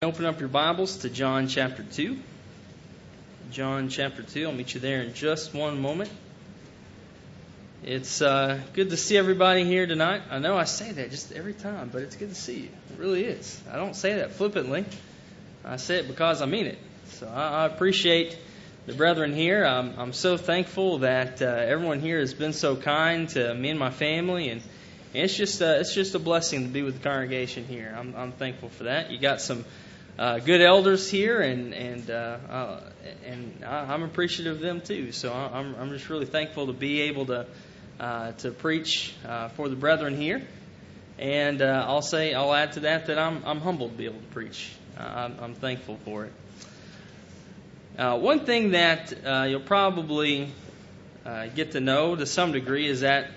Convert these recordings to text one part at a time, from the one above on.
Open up your Bibles to John chapter 2. John chapter 2. I'll meet you there in just one moment. It's uh, good to see everybody here tonight. I know I say that just every time, but it's good to see you. It really is. I don't say that flippantly, I say it because I mean it. So I, I appreciate the brethren here. I'm, I'm so thankful that uh, everyone here has been so kind to me and my family and it's just uh, it's just a blessing to be with the congregation here. I'm, I'm thankful for that. You got some uh, good elders here, and and uh, uh, and I'm appreciative of them too. So I'm I'm just really thankful to be able to uh, to preach for the brethren here. And I'll say I'll add to that that I'm I'm humbled to be able to preach. I'm, I'm thankful for it. One thing that you'll probably get to know to some degree is that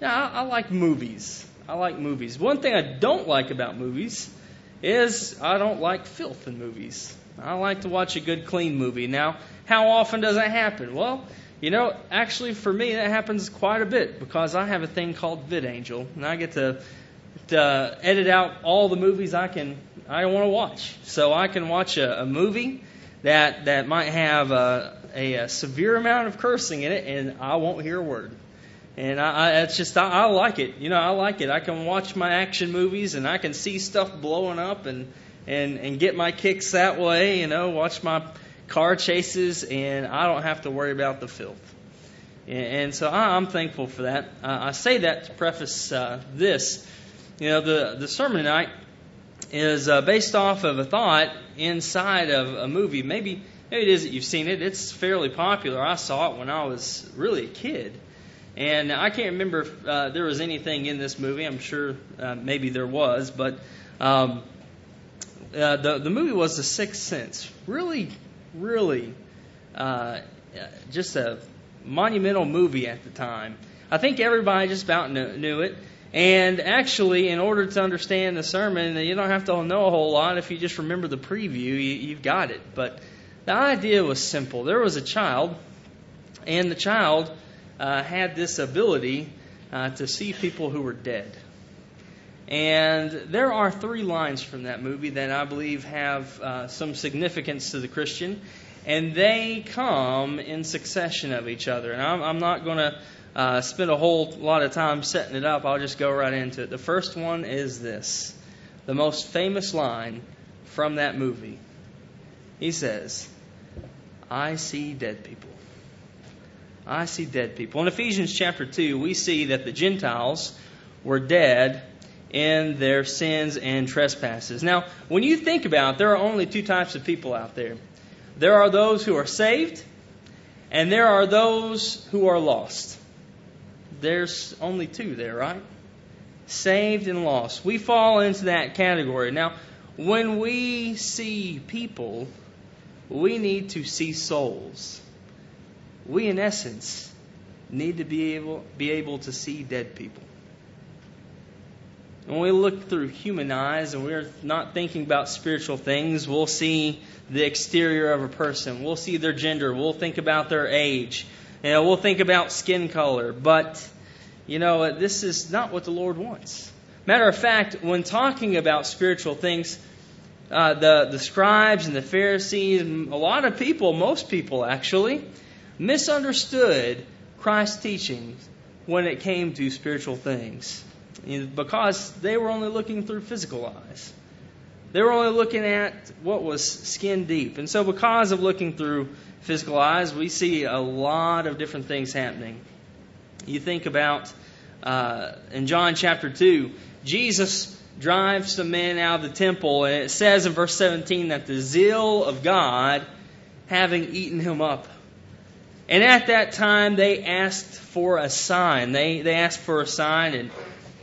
yeah, I, I like movies. I like movies. One thing I don't like about movies is I don't like filth in movies. I like to watch a good, clean movie. Now, how often does that happen? Well, you know, actually, for me, that happens quite a bit because I have a thing called VidAngel, and I get to, to edit out all the movies I can I want to watch. So I can watch a, a movie that that might have a, a, a severe amount of cursing in it, and I won't hear a word. And I, I it's just I, I like it. You know, I like it. I can watch my action movies and I can see stuff blowing up and and and get my kicks that way. You know, watch my car chases and I don't have to worry about the filth. And, and so I, I'm thankful for that. Uh, I say that to preface uh, this. You know, the the sermon tonight is uh, based off of a thought inside of a movie. Maybe maybe it is that you've seen it. It's fairly popular. I saw it when I was really a kid. And I can't remember if uh, there was anything in this movie. I'm sure uh, maybe there was, but um, uh, the the movie was The Sixth Sense. Really, really, uh, just a monumental movie at the time. I think everybody just about knew, knew it. And actually, in order to understand the sermon, you don't have to know a whole lot. If you just remember the preview, you, you've got it. But the idea was simple. There was a child, and the child uh, had this ability uh, to see people who were dead. And there are three lines from that movie that I believe have uh, some significance to the Christian, and they come in succession of each other. And I'm, I'm not going to uh, spend a whole lot of time setting it up. I'll just go right into it. The first one is this the most famous line from that movie. He says, I see dead people. I see dead people. In Ephesians chapter 2, we see that the Gentiles were dead in their sins and trespasses. Now, when you think about it, there are only two types of people out there there are those who are saved, and there are those who are lost. There's only two there, right? Saved and lost. We fall into that category. Now, when we see people, we need to see souls we, in essence, need to be able, be able to see dead people. When we look through human eyes and we're not thinking about spiritual things, we'll see the exterior of a person. We'll see their gender. We'll think about their age. You know, we'll think about skin color. But, you know, this is not what the Lord wants. Matter of fact, when talking about spiritual things, uh, the, the scribes and the Pharisees, a lot of people, most people actually, misunderstood Christ's teachings when it came to spiritual things because they were only looking through physical eyes. They were only looking at what was skin deep. And so, because of looking through physical eyes, we see a lot of different things happening. You think about uh, in John chapter 2, Jesus drives some men out of the temple, and it says in verse 17 that the zeal of God having eaten him up. And at that time, they asked for a sign. They, they asked for a sign, and,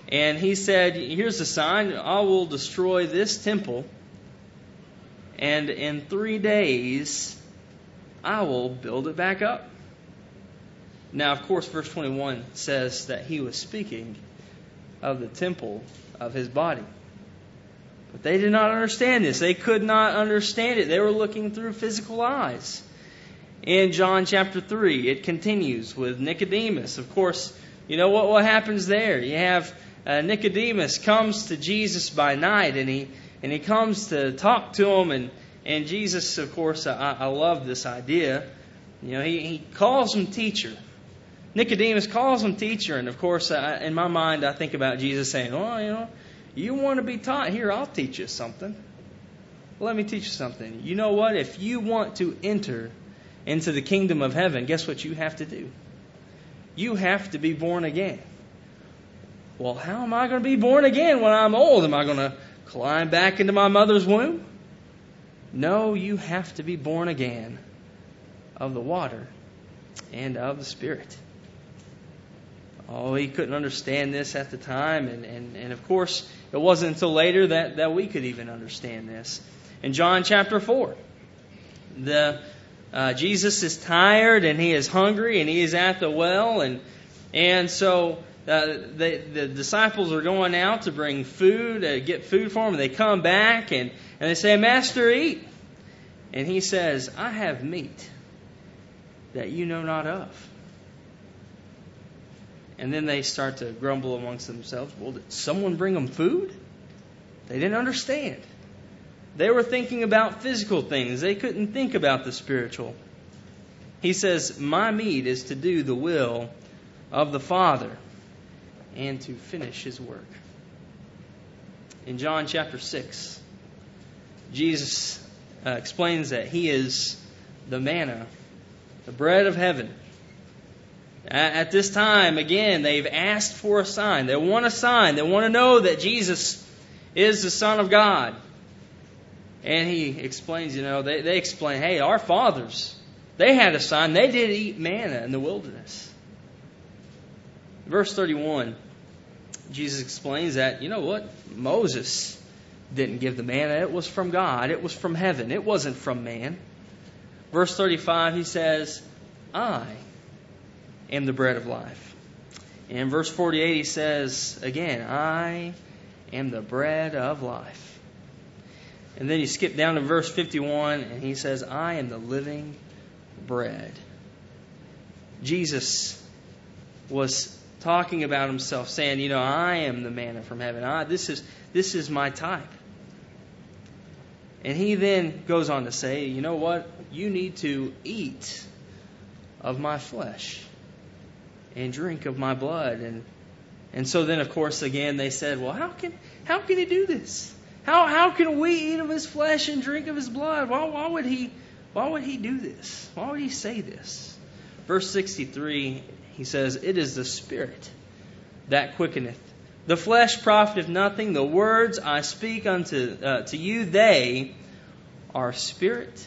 and he said, Here's the sign I will destroy this temple, and in three days, I will build it back up. Now, of course, verse 21 says that he was speaking of the temple of his body. But they did not understand this. They could not understand it. They were looking through physical eyes in John chapter 3. It continues with Nicodemus. Of course, you know what, what happens there? You have uh, Nicodemus comes to Jesus by night and he and he comes to talk to him. And, and Jesus, of course, I, I love this idea. You know, he, he calls him teacher. Nicodemus calls him teacher. And of course, I, in my mind, I think about Jesus saying, Well, you know, you want to be taught? Here, I'll teach you something. Let me teach you something. You know what? If you want to enter into the kingdom of heaven, guess what you have to do? You have to be born again. Well, how am I going to be born again when I'm old? Am I going to climb back into my mother's womb? No, you have to be born again of the water and of the Spirit. Oh, he couldn't understand this at the time, and, and, and of course, it wasn't until later that, that we could even understand this. In John chapter 4, the uh, Jesus is tired and he is hungry and he is at the well, and, and so uh, the, the disciples are going out to bring food, uh, get food for him. And they come back and, and they say, Master, eat. And he says, I have meat that you know not of. And then they start to grumble amongst themselves. Well, did someone bring them food? They didn't understand. They were thinking about physical things, they couldn't think about the spiritual. He says, My meat is to do the will of the Father and to finish his work. In John chapter 6, Jesus uh, explains that he is the manna, the bread of heaven. At, at this time, again, they've asked for a sign. They want a sign. They want to know that Jesus is the Son of God. And he explains, you know, they, they explain, hey, our fathers, they had a sign. They did eat manna in the wilderness. Verse 31, Jesus explains that, you know what? Moses didn't give the manna. It was from God, it was from heaven, it wasn't from man. Verse 35, he says, I am the bread of life. And verse 48, he says, again, I am the bread of life. And then you skip down to verse 51, and he says, I am the living bread. Jesus was talking about himself, saying, You know, I am the manna from heaven. I, this, is, this is my type. And he then goes on to say, You know what? You need to eat of my flesh and drink of my blood. And, and so then, of course, again, they said, Well, how can, how can he do this? How, how can we eat of his flesh and drink of his blood? Why, why, would he, why would he do this? Why would he say this? Verse 63, he says, It is the Spirit that quickeneth. The flesh profiteth nothing. The words I speak unto uh, to you, they are spirit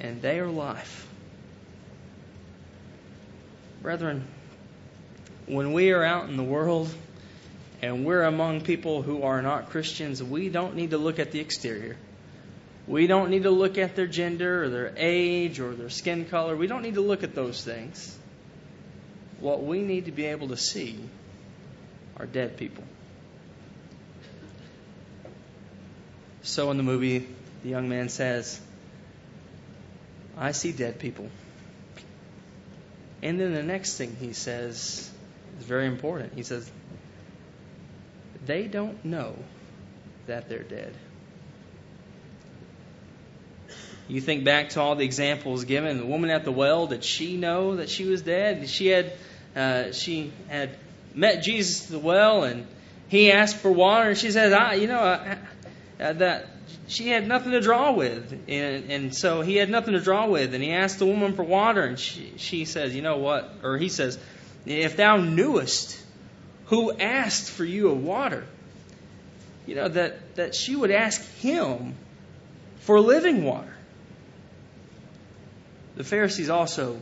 and they are life. Brethren, when we are out in the world, and we're among people who are not Christians, we don't need to look at the exterior. We don't need to look at their gender or their age or their skin color. We don't need to look at those things. What we need to be able to see are dead people. So in the movie, the young man says, I see dead people. And then the next thing he says is very important. He says, they don't know that they're dead. You think back to all the examples given. The woman at the well, did she know that she was dead? She had, uh, she had met Jesus at the well, and he asked for water, and she said, "I, you know, uh, uh, that she had nothing to draw with, and, and so he had nothing to draw with, and he asked the woman for water, and she, she says, you know what? Or he says, if thou knewest who asked for you of water. You know, that, that she would ask him for living water. The Pharisees also,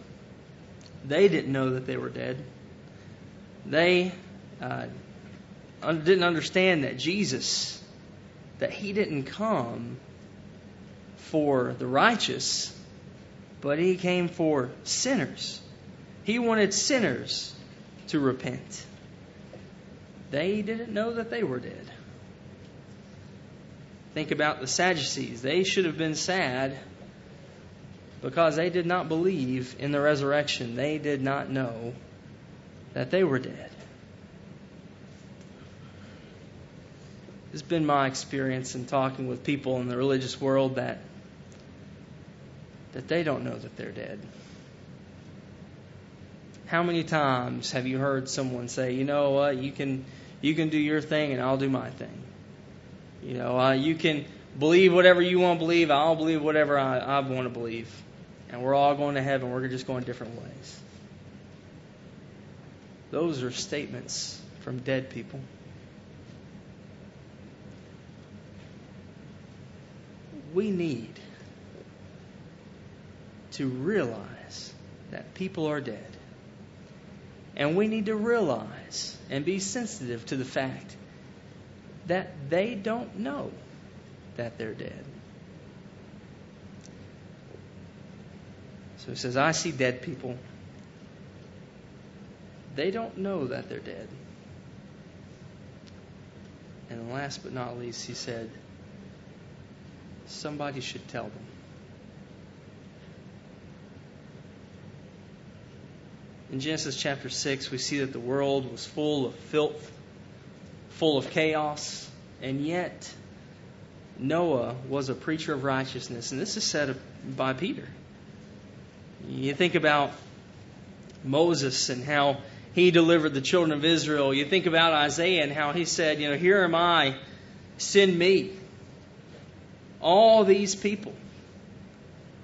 they didn't know that they were dead. They uh, didn't understand that Jesus, that he didn't come for the righteous, but he came for sinners. He wanted sinners to repent. They didn't know that they were dead. Think about the Sadducees. They should have been sad because they did not believe in the resurrection. They did not know that they were dead. It's been my experience in talking with people in the religious world that that they don't know that they're dead. How many times have you heard someone say, "You know what? You can you can do your thing and I'll do my thing. You know, uh, you can believe whatever you want to believe. I'll believe whatever I, I want to believe, and we're all going to heaven. We're just going different ways." Those are statements from dead people. We need to realize that people are dead. And we need to realize and be sensitive to the fact that they don't know that they're dead. So he says, I see dead people they don't know that they're dead. And last but not least, he said, somebody should tell them. In Genesis chapter 6, we see that the world was full of filth, full of chaos, and yet Noah was a preacher of righteousness. And this is said by Peter. You think about Moses and how he delivered the children of Israel. You think about Isaiah and how he said, you know, here am I, send me. All these people,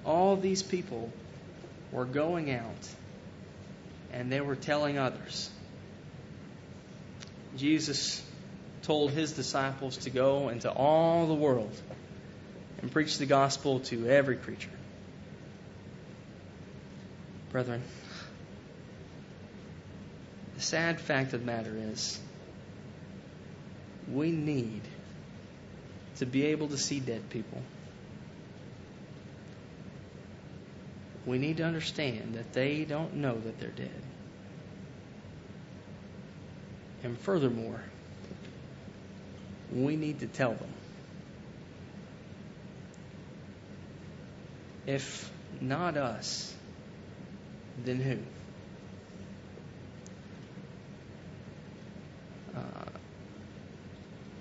all these people were going out and they were telling others. Jesus told his disciples to go into all the world and preach the gospel to every creature. Brethren, the sad fact of the matter is, we need to be able to see dead people. We need to understand that they don't know that they're dead. And furthermore, we need to tell them. If not us, then who? uh,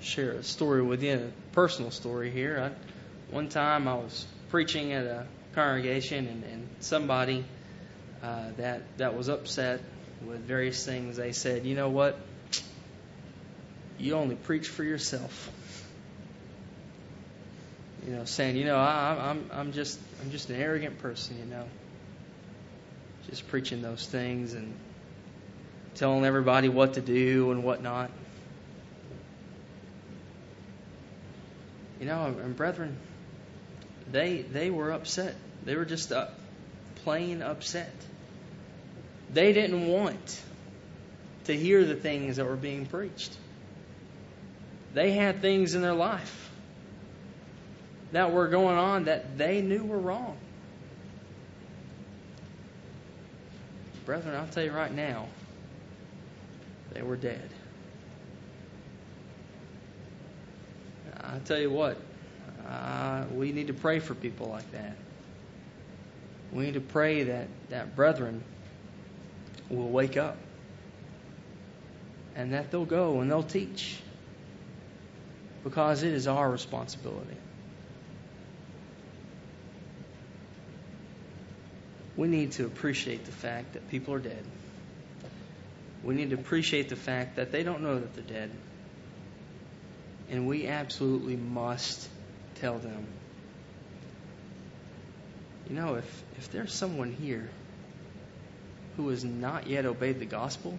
share a story with a personal story here. I, one time I was preaching at a congregation, and, and somebody uh, that that was upset with various things, they said, "You know what? You only preach for yourself." You know, saying, "You know, I, I'm I'm just I'm just an arrogant person," you know, just preaching those things and telling everybody what to do and whatnot. You know, and brethren, they they were upset. They were just uh, plain upset. They didn't want to hear the things that were being preached. They had things in their life that were going on that they knew were wrong. Brethren, I'll tell you right now, they were dead. I tell you what, uh, we need to pray for people like that. We need to pray that, that brethren will wake up and that they'll go and they'll teach because it is our responsibility. We need to appreciate the fact that people are dead we need to appreciate the fact that they don't know that they're dead. And we absolutely must tell them. You know, if, if there's someone here who has not yet obeyed the gospel,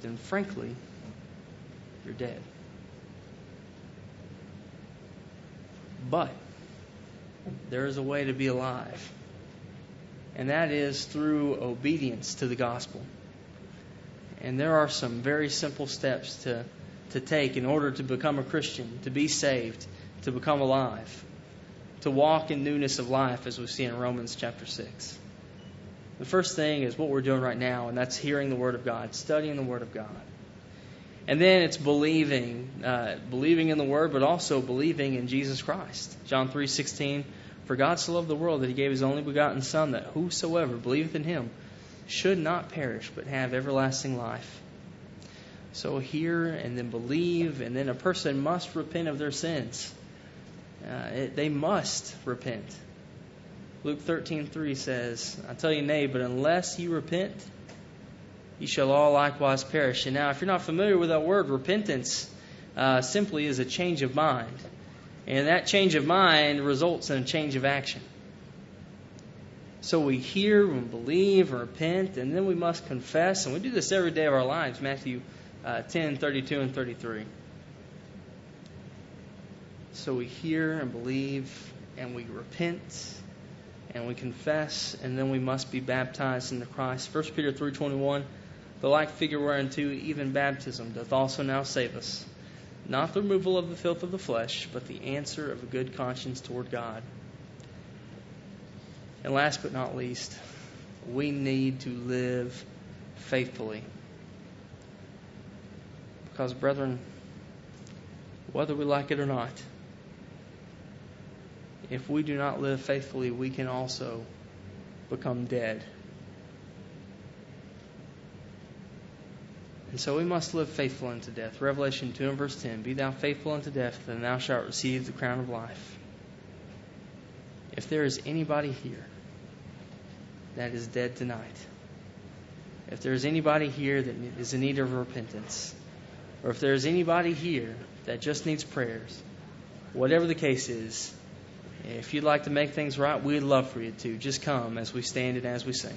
then frankly, you're dead. But there is a way to be alive and that is through obedience to the gospel. And there are some very simple steps to, to take in order to become a Christian, to be saved, to become alive, to walk in newness of life, as we see in Romans chapter 6. The first thing is what we're doing right now, and that's hearing the Word of God, studying the Word of God. And then it's believing, uh, believing in the Word, but also believing in Jesus Christ. John three sixteen for God so loved the world that he gave his only begotten Son, that whosoever believeth in him should not perish, but have everlasting life. So hear and then believe, and then a person must repent of their sins. Uh, it, they must repent. Luke 13:3 says, "I tell you, nay, but unless you repent, you shall all likewise perish." And now, if you're not familiar with that word, repentance uh, simply is a change of mind, and that change of mind results in a change of action. So we hear and believe and repent, and then we must confess, and we do this every day of our lives. Matthew uh, 10, 32, and 33. So we hear and believe, and we repent, and we confess, and then we must be baptized into Christ. 1 Peter 3.21, The like figure whereunto even baptism doth also now save us, not the removal of the filth of the flesh, but the answer of a good conscience toward God. And last but not least, we need to live faithfully. Because, brethren, whether we like it or not, if we do not live faithfully, we can also become dead. And so we must live faithful unto death. Revelation 2 and verse 10 Be thou faithful unto death, then thou shalt receive the crown of life. If there is anybody here that is dead tonight, if there is anybody here that is in need of repentance, or if there is anybody here that just needs prayers, whatever the case is, if you'd like to make things right, we'd love for you to. Just come as we stand and as we sing.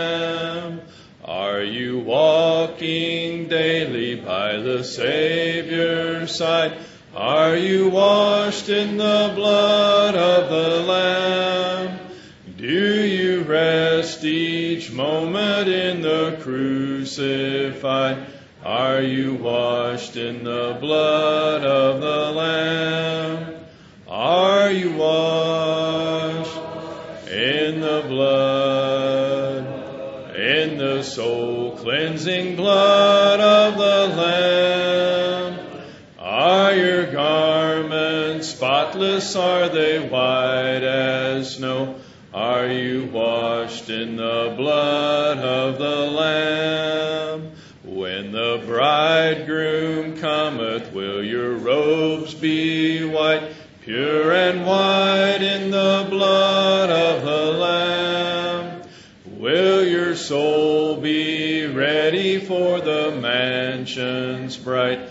The Savior's side? Are you washed in the blood of the Lamb? Do you rest each moment in the crucified? Are you washed in the blood of the Lamb? Are you washed in the blood, in the soul cleansing blood garments spotless? Are they white as snow? Are you washed in the blood of the Lamb? When the bridegroom cometh, will your robes be white, pure and white in the blood of the Lamb? Will your soul be ready for the mansions bright?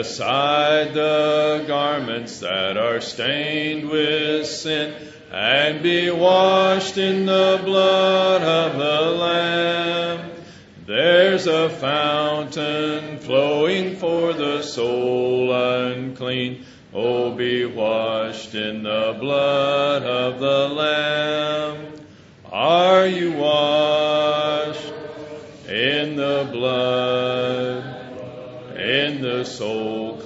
Aside the garments that are stained with sin and be washed in the blood of the Lamb. There's a fountain flowing for the soul unclean. Oh, be washed in the blood of the Lamb. Are you washed in the blood? in the soul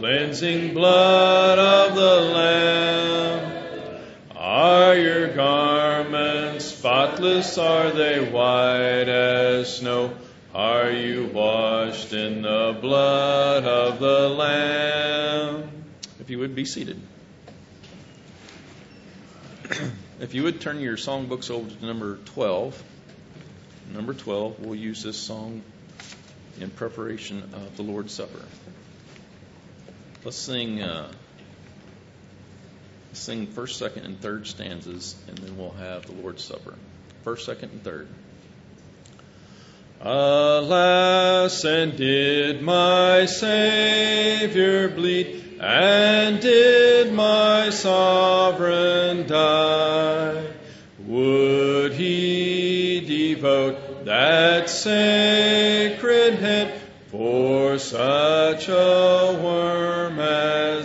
cleansing blood of the Lamb. Are your garments spotless? Are they white as snow? Are you washed in the blood of the Lamb? If you would be seated. if you would turn your songbooks over to number 12. Number 12, we'll use this song in preparation of the Lord's Supper. Let's sing, uh, sing first, second, and third stanzas, and then we'll have the Lord's Supper. First, second, and third. Alas, and did my Savior bleed, and did my sovereign die? Would he devote that sacred head for such a worm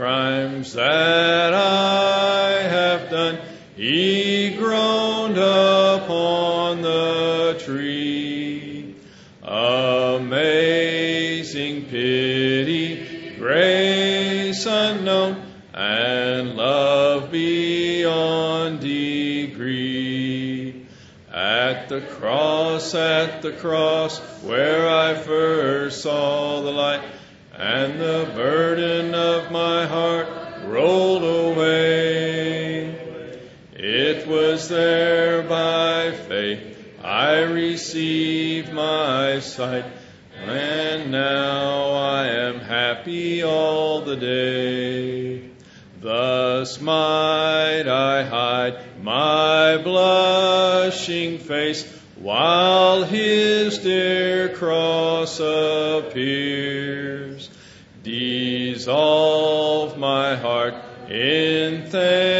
crimes that I have done? He groaned upon the tree. Amazing pity, grace unknown, and love beyond degree. At the cross, at the cross, where I first saw the light, and the burden Was there by faith I receive my sight, and now I am happy all the day. Thus might I hide my blushing face while his dear cross appears. Dissolve my heart in thankfulness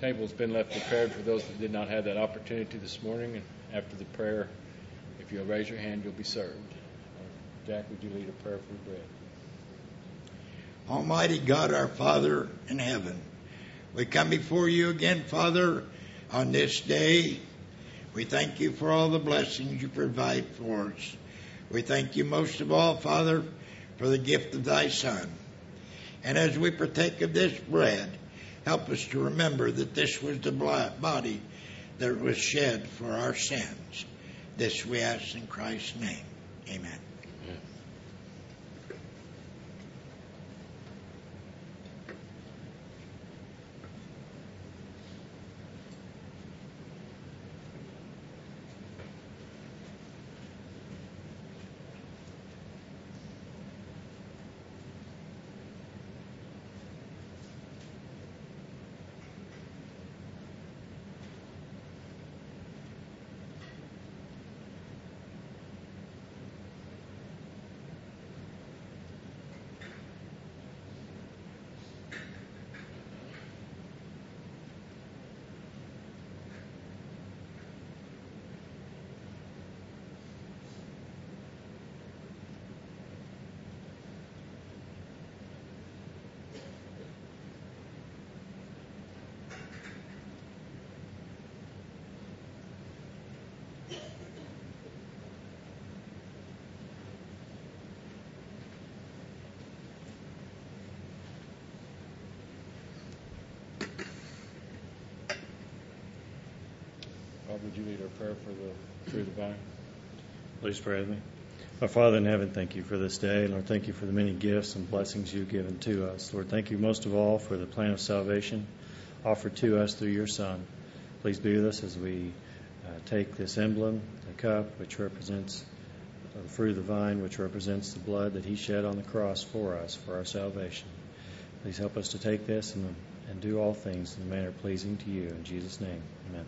Table's been left prepared for those that did not have that opportunity this morning. And after the prayer, if you'll raise your hand, you'll be served. Jack, would you lead a prayer for bread? Almighty God, our Father in heaven, we come before you again, Father, on this day. We thank you for all the blessings you provide for us. We thank you most of all, Father, for the gift of thy Son. And as we partake of this bread, help us to remember that this was the body that was shed for our sins. This we ask in Christ's name. Amen. Would you lead our prayer for the through the vine? Please pray with me. Our Father in heaven, thank you for this day. Lord, thank you for the many gifts and blessings you've given to us. Lord, thank you most of all for the plan of salvation offered to us through your Son. Please be with us as we uh, take this emblem, the cup, which represents the fruit of the vine, which represents the blood that He shed on the cross for us, for our salvation. Please help us to take this and, and do all things in a manner pleasing to you. In Jesus' name, amen.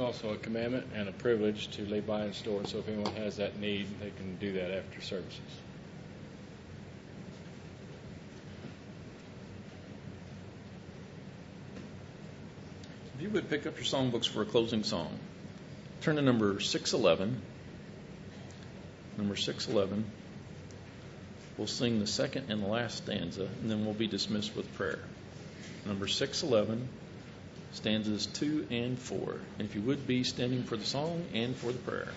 Also a commandment and a privilege to lay by and store, so if anyone has that need, they can do that after services. If you would pick up your songbooks for a closing song, turn to number 611. Number 611. We'll sing the second and last stanza, and then we'll be dismissed with prayer. Number 611, stanzas 2 and 4. And if you would be standing for the song and for the prayer.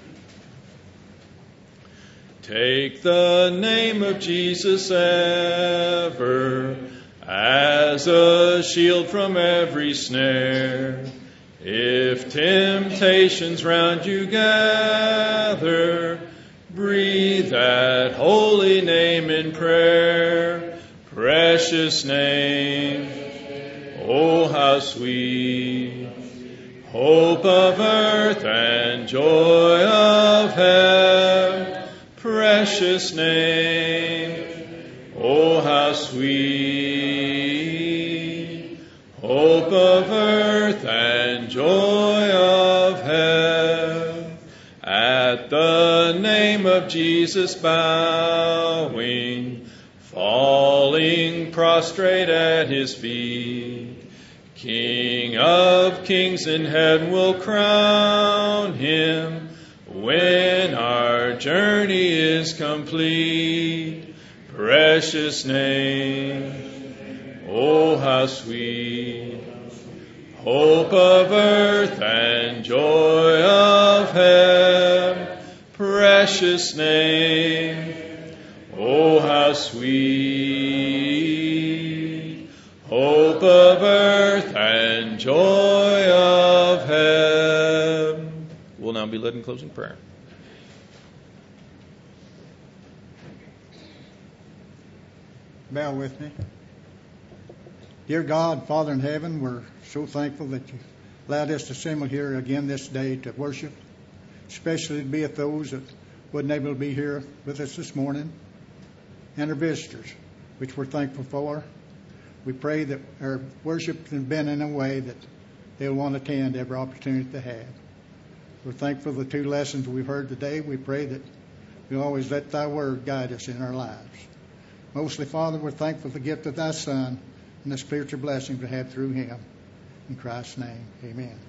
Take the name of Jesus ever as a shield from every snare. If temptations round you gather, breathe that holy name in prayer. Precious name, oh how sweet, hope of earth and joy of heaven. Precious name, oh how sweet, hope of earth and joy of heaven. At the name of Jesus bowing, falling prostrate at his feet, King of kings in heaven will crown him when our journey is complete. Precious name, oh how sweet, hope of earth and joy of heaven. Precious name, oh how sweet, hope of earth joy of heaven. We'll now be led in closing prayer. Bow with me. Dear God, Father in heaven, we're so thankful that you allowed us to assemble here again this day to worship, especially to be with those that wasn't able to be here with us this morning, and our visitors, which we're thankful for. We pray that our worship has been in a way that they'll want to attend every opportunity they have. We're thankful for the two lessons we've heard today. We pray that we'll always let thy word guide us in our lives. Mostly, Father, we're thankful for the gift of thy Son and the spiritual blessings we have through him. In Christ's name, amen.